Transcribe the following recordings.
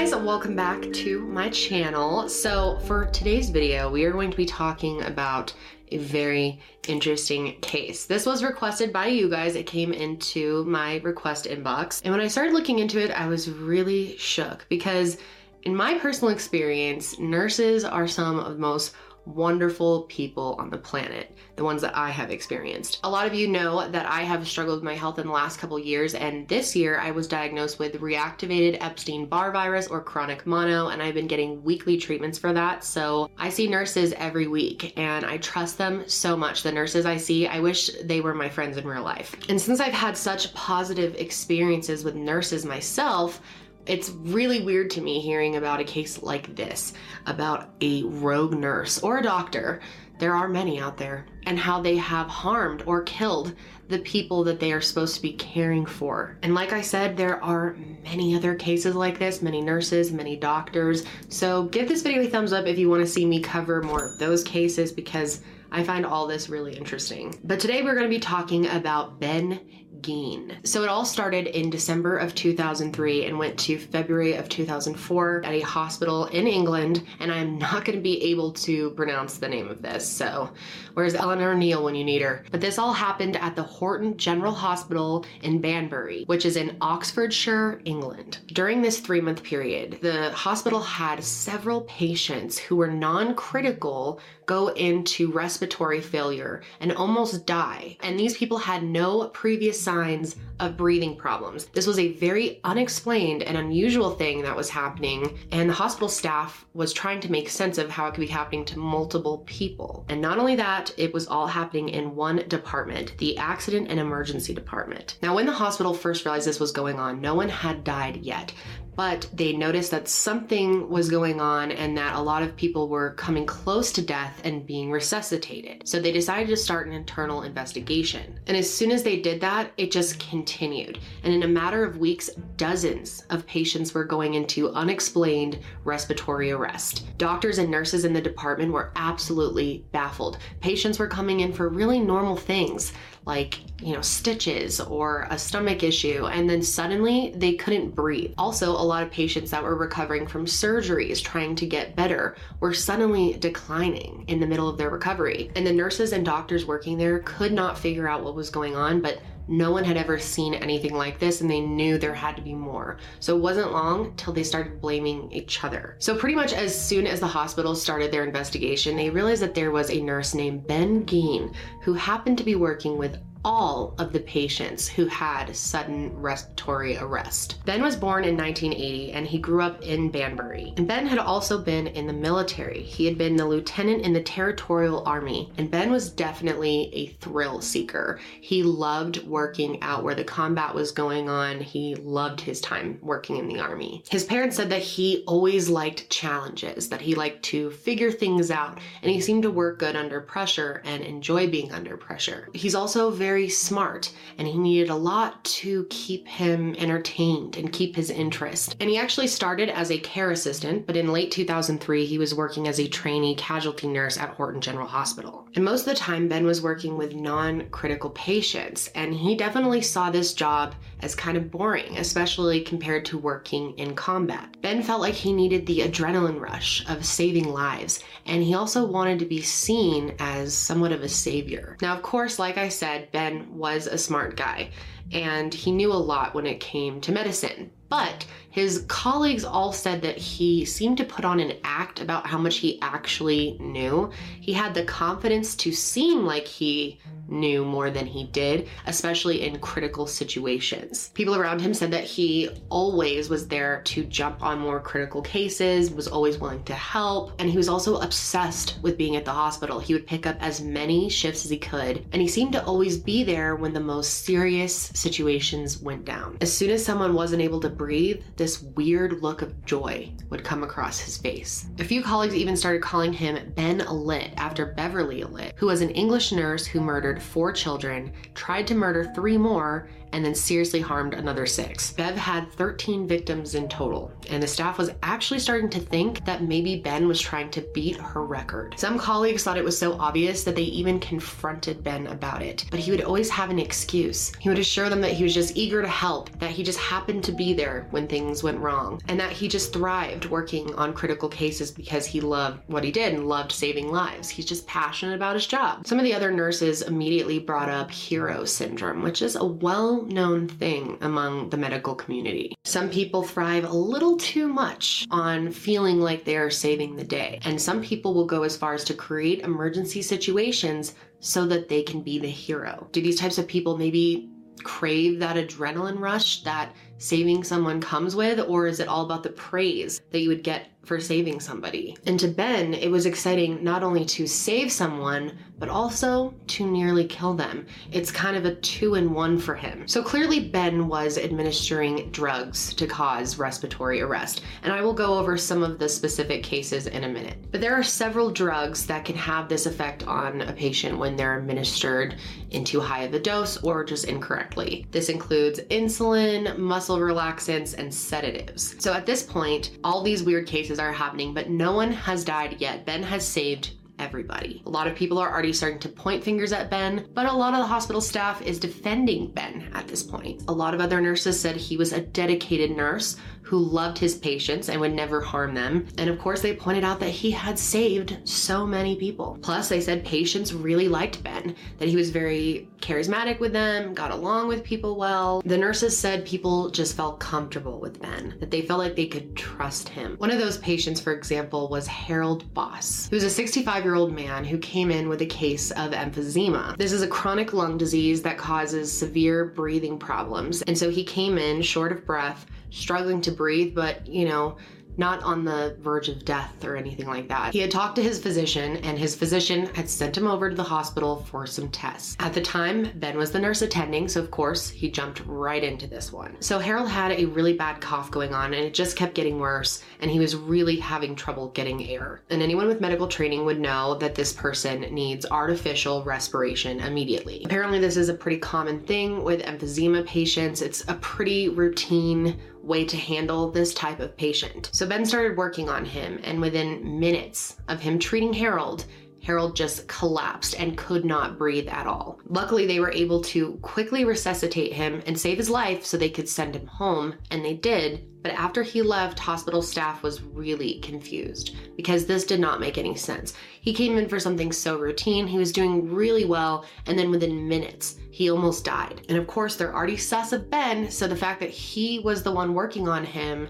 guys, welcome back to my channel. So for today's video, we are going to be talking about a very interesting case. This was requested by you guys. It came into my request inbox. And when I started looking into it, I was really shook because in my personal experience, nurses are some of the most wonderful people on the planet, the ones that I have experienced. A lot of you know that I have struggled with my health in the last couple years, and this year I was diagnosed with reactivated Epstein Barr virus or chronic mono, and I've been getting weekly treatments for that. So I see nurses every week, and I trust them so much. The nurses I see, I wish they were my friends in real life. And since I've had such positive experiences with nurses myself, it's really weird to me hearing about a case like this about a rogue nurse or a doctor. There are many out there, and how they have harmed or killed the people that they are supposed to be caring for. And like I said, there are many other cases like this, many nurses, many doctors. So give this video a thumbs up if you want to see me cover more of those cases because I find all this really interesting. But today we're going to be talking about Ben Geen. So it all started in December of 2003 and went to February of 2004 at a hospital in England. And I'm not going to be able to pronounce the name of this. So where's Eleanor Neale when you need her? But this all happened at the Horton General Hospital in Banbury, which is in Oxfordshire, England. During this three month period, the hospital had several patients who were non critical go into respiratory failure and almost die. And these people had no previous signs of breathing problems. This was a very unexplained and unusual thing that was happening, and the hospital staff was trying to make sense of how it could be happening to multiple people. And not only that, it was all happening in one department, the accident and emergency department. Now, when the hospital first realized this was going on, no one had died yet, but they noticed that something was going on and that a lot of people were coming close to death and being resuscitated. So they decided to start an internal investigation. And as soon as they did that, it just continued. And in a matter of weeks, dozens of patients were going into unexplained respiratory arrest. Doctors and nurses in the department were absolutely baffled. Patients were coming in for really normal things like, you know, stitches or a stomach issue, and then suddenly they couldn't breathe. Also, a lot of patients that were recovering from surgeries trying to get better were suddenly declining in the middle of their recovery. And the nurses and doctors working there could not figure out what was going on, but no one had ever seen anything like this and they knew there had to be more. So it wasn't long till they started blaming each other. So pretty much as soon as the hospital started their investigation, they realized that there was a nurse named Ben Geen who happened to be working with all of the patients who had sudden respiratory arrest. Ben was born in 1980 and he grew up in Banbury. And Ben had also been in the military. He had been the lieutenant in the Territorial Army, and Ben was definitely a thrill seeker. He loved working out where the combat was going on. He loved his time working in the army. His parents said that he always liked challenges, that he liked to figure things out, and he seemed to work good under pressure and enjoy being under pressure. He's also very very smart and he needed a lot to keep him entertained and keep his interest. And he actually started as a care assistant, but in late 2003, he was working as a trainee casualty nurse at Horton General Hospital. And most of the time, Ben was working with non critical patients, and he definitely saw this job as kind of boring, especially compared to working in combat. Ben felt like he needed the adrenaline rush of saving lives, and he also wanted to be seen as somewhat of a savior. Now, of course, like I said, Ben was a smart guy, and he knew a lot when it came to medicine. But his colleagues all said that he seemed to put on an act about how much he actually knew. He had the confidence to seem like he knew more than he did, especially in critical situations. People around him said that he always was there to jump on more critical cases, was always willing to help, and he was also obsessed with being at the hospital. He would pick up as many shifts as he could, and he seemed to always be there when the most serious situations went down. As soon as someone wasn't able to breathe, this weird look of joy would come across his face. A few colleagues even started calling him Ben Allitt after Beverley Allitt, who was an English nurse who murdered four children, tried to murder three more, and then seriously harmed another six. Bev had 13 victims in total, and the staff was actually starting to think that maybe Ben was trying to beat her record. Some colleagues thought it was so obvious that they even confronted Ben about it, but he would always have an excuse. He would assure them that he was just eager to help, that he just happened to be there when things went wrong, and that he just thrived working on critical cases because he loved what he did and loved saving lives. He's just passionate about his job. Some of the other nurses immediately brought up hero syndrome, which is a well known thing among the medical community. Some people thrive a little too much on feeling like they are saving the day, and some people will go as far as to create emergency situations so that they can be the hero. Do these types of people maybe crave that adrenaline rush that saving someone comes with, or is it all about the praise that you would get for saving somebody? And to Ben, it was exciting not only to save someone, but also to nearly kill them. It's kind of a two in one for him. So clearly, Ben was administering drugs to cause respiratory arrest, and I will go over some of the specific cases in a minute. But there are several drugs that can have this effect on a patient when they're administered in too high of a dose or just incorrectly. This includes insulin, muscle relaxants, and sedatives. So at this point, all these weird cases are happening, but no one has died yet. Ben has saved everybody. A lot of people are already starting to point fingers at Ben, but a lot of the hospital staff is defending Ben at this point. A lot of other nurses said he was a dedicated nurse who loved his patients and would never harm them. And of course, they pointed out that he had saved so many people. Plus, they said patients really liked Ben, that he was very charismatic with them, got along with people well. The nurses said people just felt comfortable with Ben, that they felt like they could trust him. One of those patients, for example, was Harold Boss, who was a 65 year old man who came in with a case of emphysema. This is a chronic lung disease that causes severe breathing problems. And so he came in short of breath struggling to breathe, but you know, not on the verge of death or anything like that. He had talked to his physician, and his physician had sent him over to the hospital for some tests. At the time, Ben was the nurse attending, so of course, he jumped right into this one. So Harold had a really bad cough going on, and it just kept getting worse, and he was really having trouble getting air. And anyone with medical training would know that this person needs artificial respiration immediately. Apparently, this is a pretty common thing with emphysema patients, it's a pretty routine way to handle this type of patient. So Ben started working on him, and within minutes of him treating Harold, Harold just collapsed and could not breathe at all. Luckily, they were able to quickly resuscitate him and save his life so they could send him home, and they did. But after he left, hospital staff was really confused because this did not make any sense. He came in for something so routine, he was doing really well, and then within minutes, he almost died. And of course, they're already sus of Ben, so the fact that he was the one working on him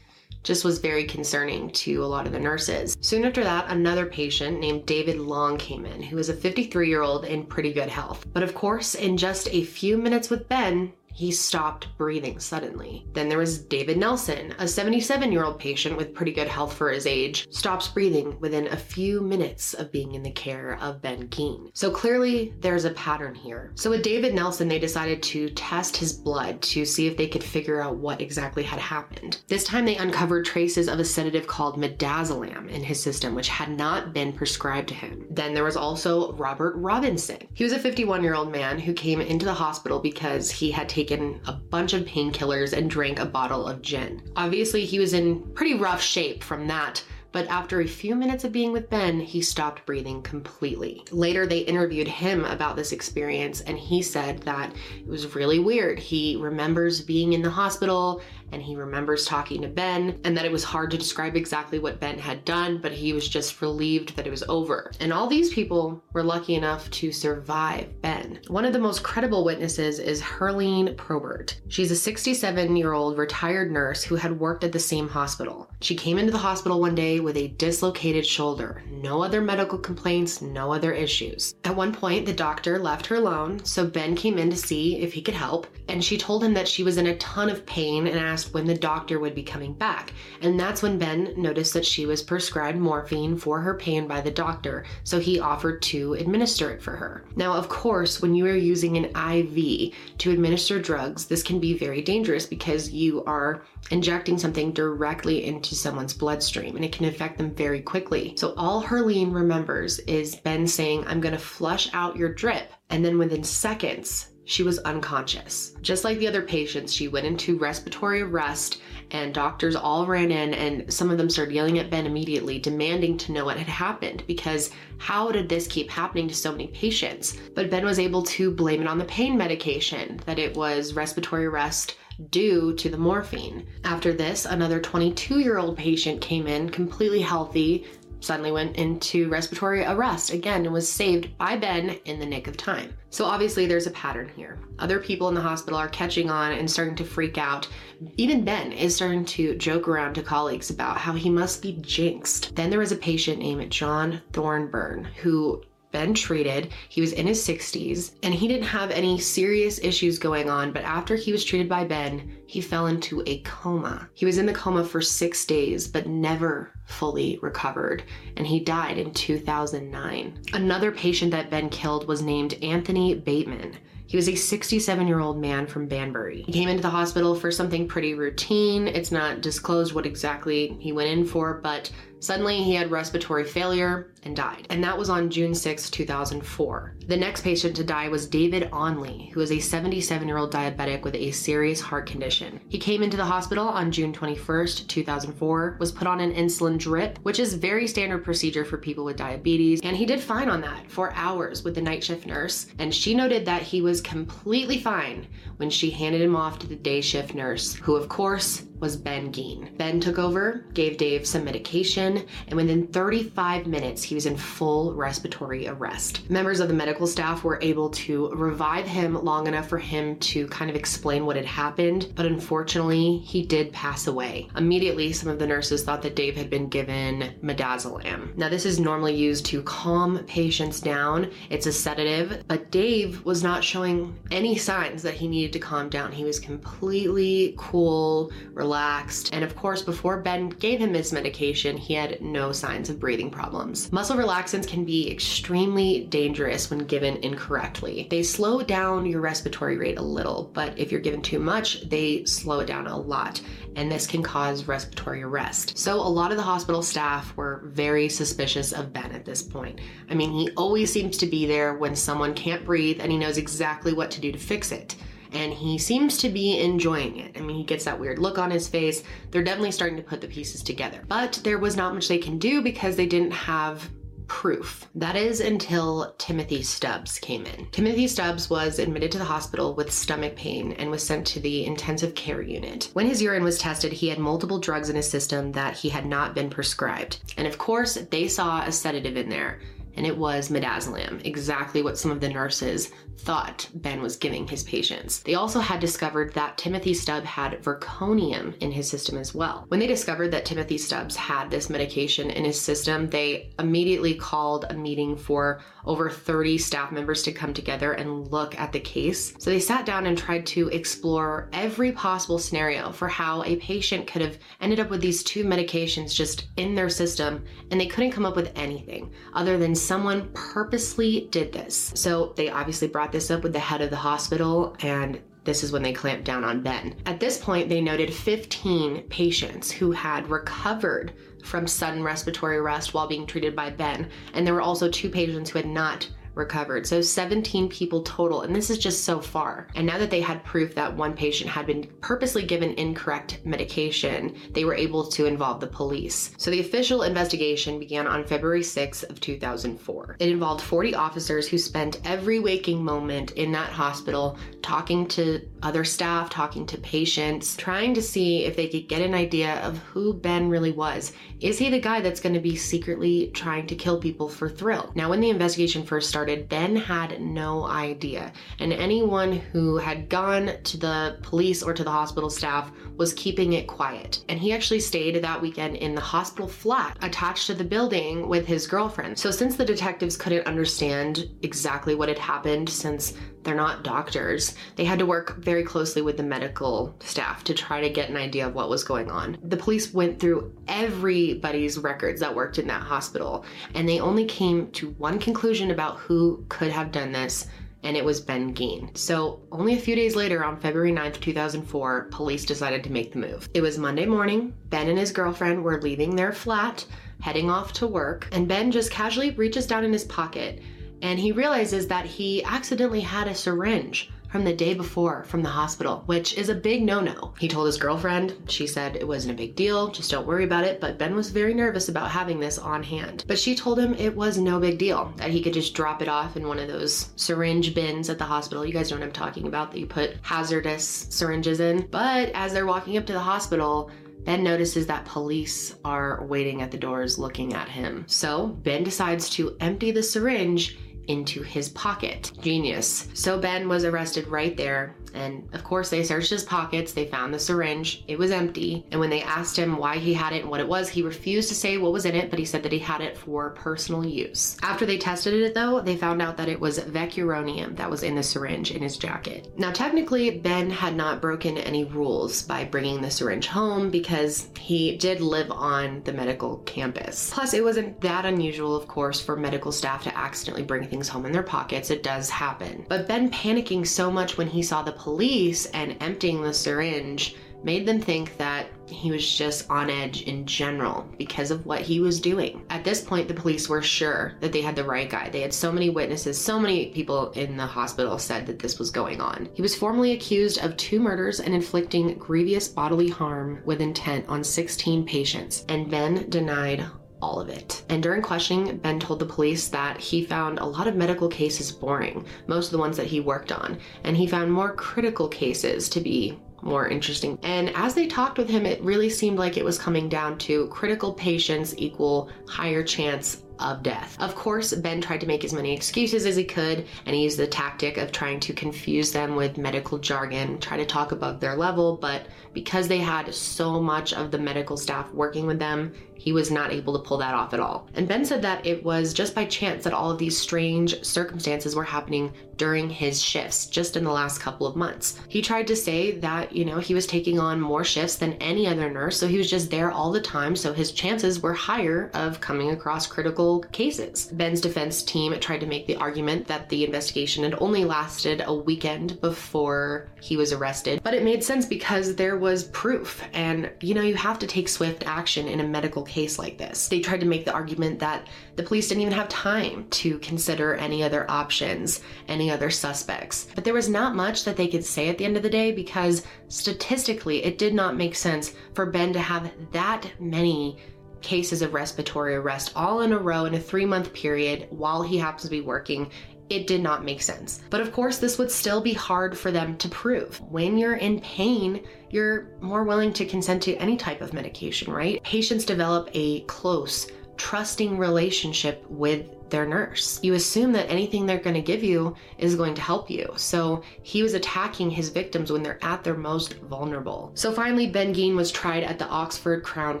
just was very concerning to a lot of the nurses. Soon after that, another patient named David Long came in, who was a 53 year old in pretty good health. But of course, in just a few minutes with Ben, he stopped breathing suddenly. Then there was David Nelson, a 77 year old patient with pretty good health for his age, stops breathing within a few minutes of being in the care of Ben Geen. So clearly there's a pattern here. So with David Nelson, they decided to test his blood to see if they could figure out what exactly had happened. This time they uncovered traces of a sedative called midazolam in his system, which had not been prescribed to him. Then there was also Robert Robinson. He was a 51 year old man who came into the hospital because he had taken taken a bunch of painkillers and drank a bottle of gin. Obviously, he was in pretty rough shape from that but after a few minutes of being with Ben, he stopped breathing completely. Later, they interviewed him about this experience, and he said that it was really weird. He remembers being in the hospital and he remembers talking to Ben, and that it was hard to describe exactly what Ben had done, but he was just relieved that it was over. And all these people were lucky enough to survive Ben. One of the most credible witnesses is Herlene Probert. She's a 67 year old retired nurse who had worked at the same hospital. She came into the hospital one day with a dislocated shoulder, no other medical complaints, no other issues. At one point, the doctor left her alone, so Ben came in to see if he could help, and she told him that she was in a ton of pain and asked asked when the doctor would be coming back. And that's when Ben noticed that she was prescribed morphine for her pain by the doctor, so he offered to administer it for her. Now, of course, when you are using an IV to administer drugs, this can be very dangerous because you are injecting something directly into someone's bloodstream and it can affect them very quickly. So, all Herlene remembers is Ben saying, I'm going to flush out your drip. And then within seconds, she was unconscious. Just like the other patients, she went into respiratory arrest and doctors all ran in and some of them started yelling at Ben immediately, demanding to know what had happened because how did this keep happening to so many patients? But Ben was able to blame it on the pain medication, that it was respiratory arrest due to the morphine. After this, another 22 year old patient came in completely healthy, suddenly went into respiratory arrest again and was saved by Ben in the nick of time. So obviously there's a pattern here. Other people in the hospital are catching on and starting to freak out. Even Ben is starting to joke around to colleagues about how he must be jinxed. Then there was a patient named John Thornburn who been treated. He was in his 60s and he didn't have any serious issues going on, but after he was treated by Ben, he fell into a coma. He was in the coma for six days, but never fully recovered, and he died in 2009. Another patient that Ben killed was named Anthony Bateman. He was a 67 year old man from Banbury. He came into the hospital for something pretty routine. It's not disclosed what exactly he went in for, but Suddenly, he had respiratory failure and died. And that was on June 6, 2004. The next patient to die was David Onley, who was a 77 year old diabetic with a serious heart condition. He came into the hospital on June 21st, 2004, was put on an insulin drip, which is very standard procedure for people with diabetes, and he did fine on that for hours with the night shift nurse. And she noted that he was completely fine when she handed him off to the day shift nurse, who, of course, was Ben Geen. Ben took over, gave Dave some medication, and within 35 minutes, he was in full respiratory arrest. Members of the medical staff were able to revive him long enough for him to kind of explain what had happened, but unfortunately, he did pass away. Immediately, some of the nurses thought that Dave had been given midazolam. Now, this is normally used to calm patients down, it's a sedative, but Dave was not showing any signs that he needed to calm down. He was completely cool, relaxed relaxed. And of course, before Ben gave him his medication, he had no signs of breathing problems. Muscle relaxants can be extremely dangerous when given incorrectly. They slow down your respiratory rate a little, but if you're given too much, they slow it down a lot, and this can cause respiratory arrest. So a lot of the hospital staff were very suspicious of Ben at this point. I mean, he always seems to be there when someone can't breathe and he knows exactly what to do to fix it and he seems to be enjoying it. I mean, he gets that weird look on his face. They're definitely starting to put the pieces together. But there was not much they can do because they didn't have proof. That is until Timothy Stubbs came in. Timothy Stubbs was admitted to the hospital with stomach pain and was sent to the intensive care unit. When his urine was tested, he had multiple drugs in his system that he had not been prescribed. And of course, they saw a sedative in there and it was midazolam, exactly what some of the nurses thought Ben was giving his patients. They also had discovered that Timothy Stubbs had vecuronium in his system as well. When they discovered that Timothy Stubbs had this medication in his system, they immediately called a meeting for over 30 staff members to come together and look at the case. So they sat down and tried to explore every possible scenario for how a patient could have ended up with these two medications just in their system, and they couldn't come up with anything other than someone purposely did this. So they obviously brought this up with the head of the hospital and this is when they clamped down on Ben. At this point, they noted 15 patients who had recovered from sudden respiratory arrest while being treated by Ben, and there were also two patients who had not recovered. So 17 people total, and this is just so far. And now that they had proof that one patient had been purposely given incorrect medication, they were able to involve the police. So the official investigation began on February 6th of 2004. It involved 40 officers who spent every waking moment in that hospital talking to other staff, talking to patients, trying to see if they could get an idea of who Ben really was. Is he the guy that's going to be secretly trying to kill people for thrill? Now, when the investigation first started, started, Ben had no idea. And anyone who had gone to the police or to the hospital staff was keeping it quiet. And he actually stayed that weekend in the hospital flat attached to the building with his girlfriend. So, since the detectives couldn't understand exactly what had happened, since they're not doctors. They had to work very closely with the medical staff to try to get an idea of what was going on. The police went through everybody's records that worked in that hospital, and they only came to one conclusion about who could have done this. And it was Ben Geen. So, only a few days later, on February 9th, 2004, police decided to make the move. It was Monday morning. Ben and his girlfriend were leaving their flat, heading off to work, and Ben just casually reaches down in his pocket and he realizes that he accidentally had a syringe from the day before from the hospital, which is a big no no. He told his girlfriend, she said it wasn't a big deal, just don't worry about it. But Ben was very nervous about having this on hand. But she told him it was no big deal, that he could just drop it off in one of those syringe bins at the hospital. You guys know what I'm talking about, that you put hazardous syringes in. But as they're walking up to the hospital, Ben notices that police are waiting at the doors looking at him. So Ben decides to empty the syringe into his pocket. Genius. So Ben was arrested right there and of course, they searched his pockets. They found the syringe. It was empty. And when they asked him why he had it and what it was, he refused to say what was in it, but he said that he had it for personal use. After they tested it, though, they found out that it was vecuronium that was in the syringe in his jacket. Now, technically, Ben had not broken any rules by bringing the syringe home because he did live on the medical campus. Plus, it wasn't that unusual, of course, for medical staff to accidentally bring things home in their pockets. It does happen. But Ben panicking so much when he saw the police and emptying the syringe made them think that he was just on edge in general because of what he was doing. At this point, the police were sure that they had the right guy. They had so many witnesses, so many people in the hospital said that this was going on. He was formally accused of two murders and inflicting grievous bodily harm with intent on 16 patients, and Ben denied all of it. And during questioning, Ben told the police that he found a lot of medical cases boring, most of the ones that he worked on, and he found more critical cases to be more interesting. And as they talked with him, it really seemed like it was coming down to critical patients equal higher chance of death. Of course, Ben tried to make as many excuses as he could, and he used the tactic of trying to confuse them with medical jargon, try to talk above their level, but because they had so much of the medical staff working with them, he was not able to pull that off at all. And Ben said that it was just by chance that all of these strange circumstances were happening during his shifts just in the last couple of months. He tried to say that, you know, he was taking on more shifts than any other nurse, so he was just there all the time, so his chances were higher of coming across critical cases. Ben's defense team tried to make the argument that the investigation had only lasted a weekend before he was arrested, but it made sense because there was proof, and you know, you have to take swift action in a medical case like this. They tried to make the argument that the police didn't even have time to consider any other options, any other suspects. But there was not much that they could say at the end of the day because statistically, it did not make sense for Ben to have that many cases of respiratory arrest all in a row in a three month period while he happens to be working it did not make sense. But of course, this would still be hard for them to prove. When you're in pain, you're more willing to consent to any type of medication, right? Patients develop a close, trusting relationship with their nurse. You assume that anything they're going to give you is going to help you. So he was attacking his victims when they're at their most vulnerable. So finally, Ben Geen was tried at the Oxford Crown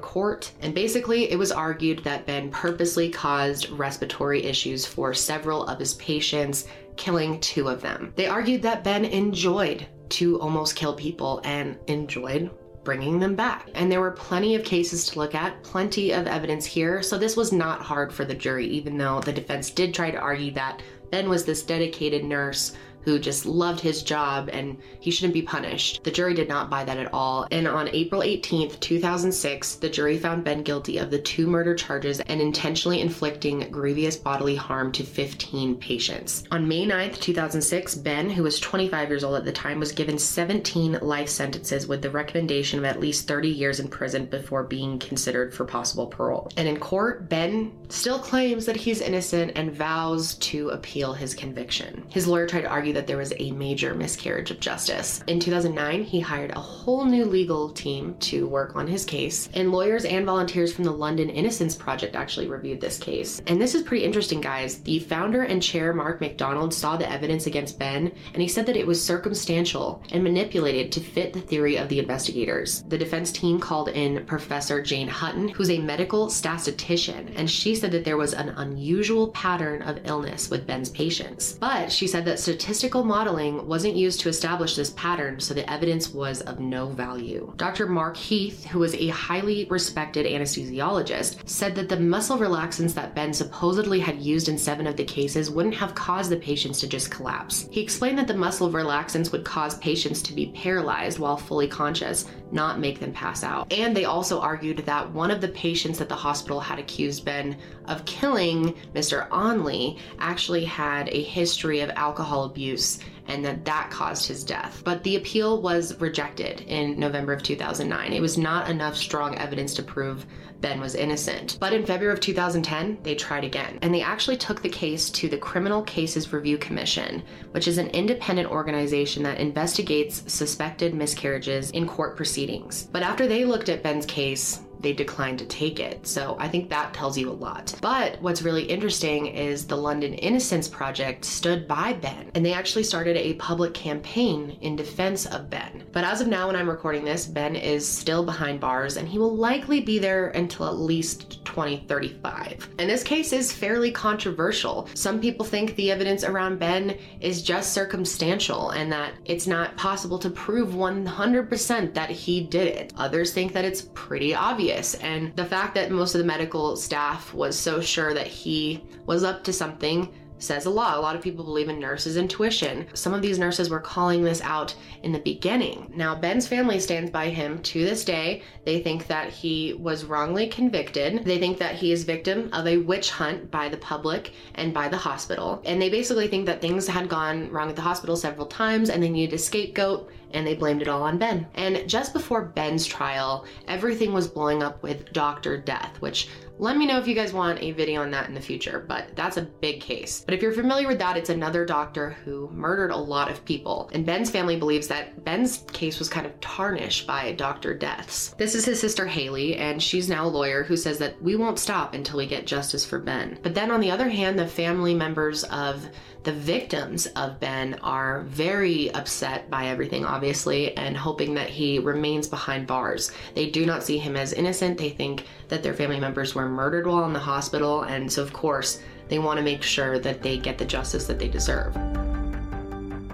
Court, and basically it was argued that Ben purposely caused respiratory issues for several of his patients, killing two of them. They argued that Ben enjoyed to almost kill people and enjoyed bringing them back. And there were plenty of cases to look at, plenty of evidence here, so this was not hard for the jury, even though the defense did try to argue that Ben was this dedicated nurse who just loved his job and he shouldn't be punished. The jury did not buy that at all. And on April 18th, 2006, the jury found Ben guilty of the two murder charges and intentionally inflicting grievous bodily harm to 15 patients. On May 9th, 2006, Ben, who was 25 years old at the time, was given 17 life sentences with the recommendation of at least 30 years in prison before being considered for possible parole. And in court, Ben still claims that he's innocent and vows to appeal his conviction. His lawyer tried to argue that there was a major miscarriage of justice. In 2009, he hired a whole new legal team to work on his case, and lawyers and volunteers from the London Innocence Project actually reviewed this case. And this is pretty interesting, guys. The founder and chair, Mark McDonald, saw the evidence against Ben, and he said that it was circumstantial and manipulated to fit the theory of the investigators. The defense team called in Professor Jane Hutton, who's a medical statistician, and she said that there was an unusual pattern of illness with Ben's patients. But she said that statistics statistical modeling wasn't used to establish this pattern, so the evidence was of no value. Dr. Mark Heath, who was a highly respected anesthesiologist, said that the muscle relaxants that Ben supposedly had used in seven of the cases wouldn't have caused the patients to just collapse. He explained that the muscle relaxants would cause patients to be paralyzed while fully conscious, not make them pass out. And they also argued that one of the patients at the hospital had accused Ben of killing Mr. Onley actually had a history of alcohol abuse abuse and that that caused his death. But the appeal was rejected in November of 2009. It was not enough strong evidence to prove Ben was innocent. But in February of 2010, they tried again. And they actually took the case to the Criminal Cases Review Commission, which is an independent organization that investigates suspected miscarriages in court proceedings. But after they looked at Ben's case, they declined to take it. So I think that tells you a lot. But what's really interesting is the London Innocence Project stood by Ben and they actually started a public campaign in defense of Ben. But as of now, when I'm recording this, Ben is still behind bars and he will likely be there until at least 2035. And this case is fairly controversial. Some people think the evidence around Ben is just circumstantial and that it's not possible to prove 100% that he did it. Others think that it's pretty obvious And the fact that most of the medical staff was so sure that he was up to something says a lot. A lot of people believe in nurses' intuition. Some of these nurses were calling this out in the beginning. Now, Ben's family stands by him to this day. They think that he was wrongly convicted. They think that he is victim of a witch hunt by the public and by the hospital. And they basically think that things had gone wrong at the hospital several times and they needed a scapegoat and they blamed it all on Ben. And just before Ben's trial, everything was blowing up with Dr. Death, which let me know if you guys want a video on that in the future, but that's a big case. But if you're familiar with that, it's another doctor who murdered a lot of people. And Ben's family believes that Ben's case was kind of tarnished by Dr. Death's. This is his sister Haley, and she's now a lawyer who says that we won't stop until we get justice for Ben. But then on the other hand, the family members of the victims of Ben are very upset by everything, obviously, and hoping that he remains behind bars. They do not see him as innocent. They think that their family members were murdered while in the hospital, and so, of course, they want to make sure that they get the justice that they deserve.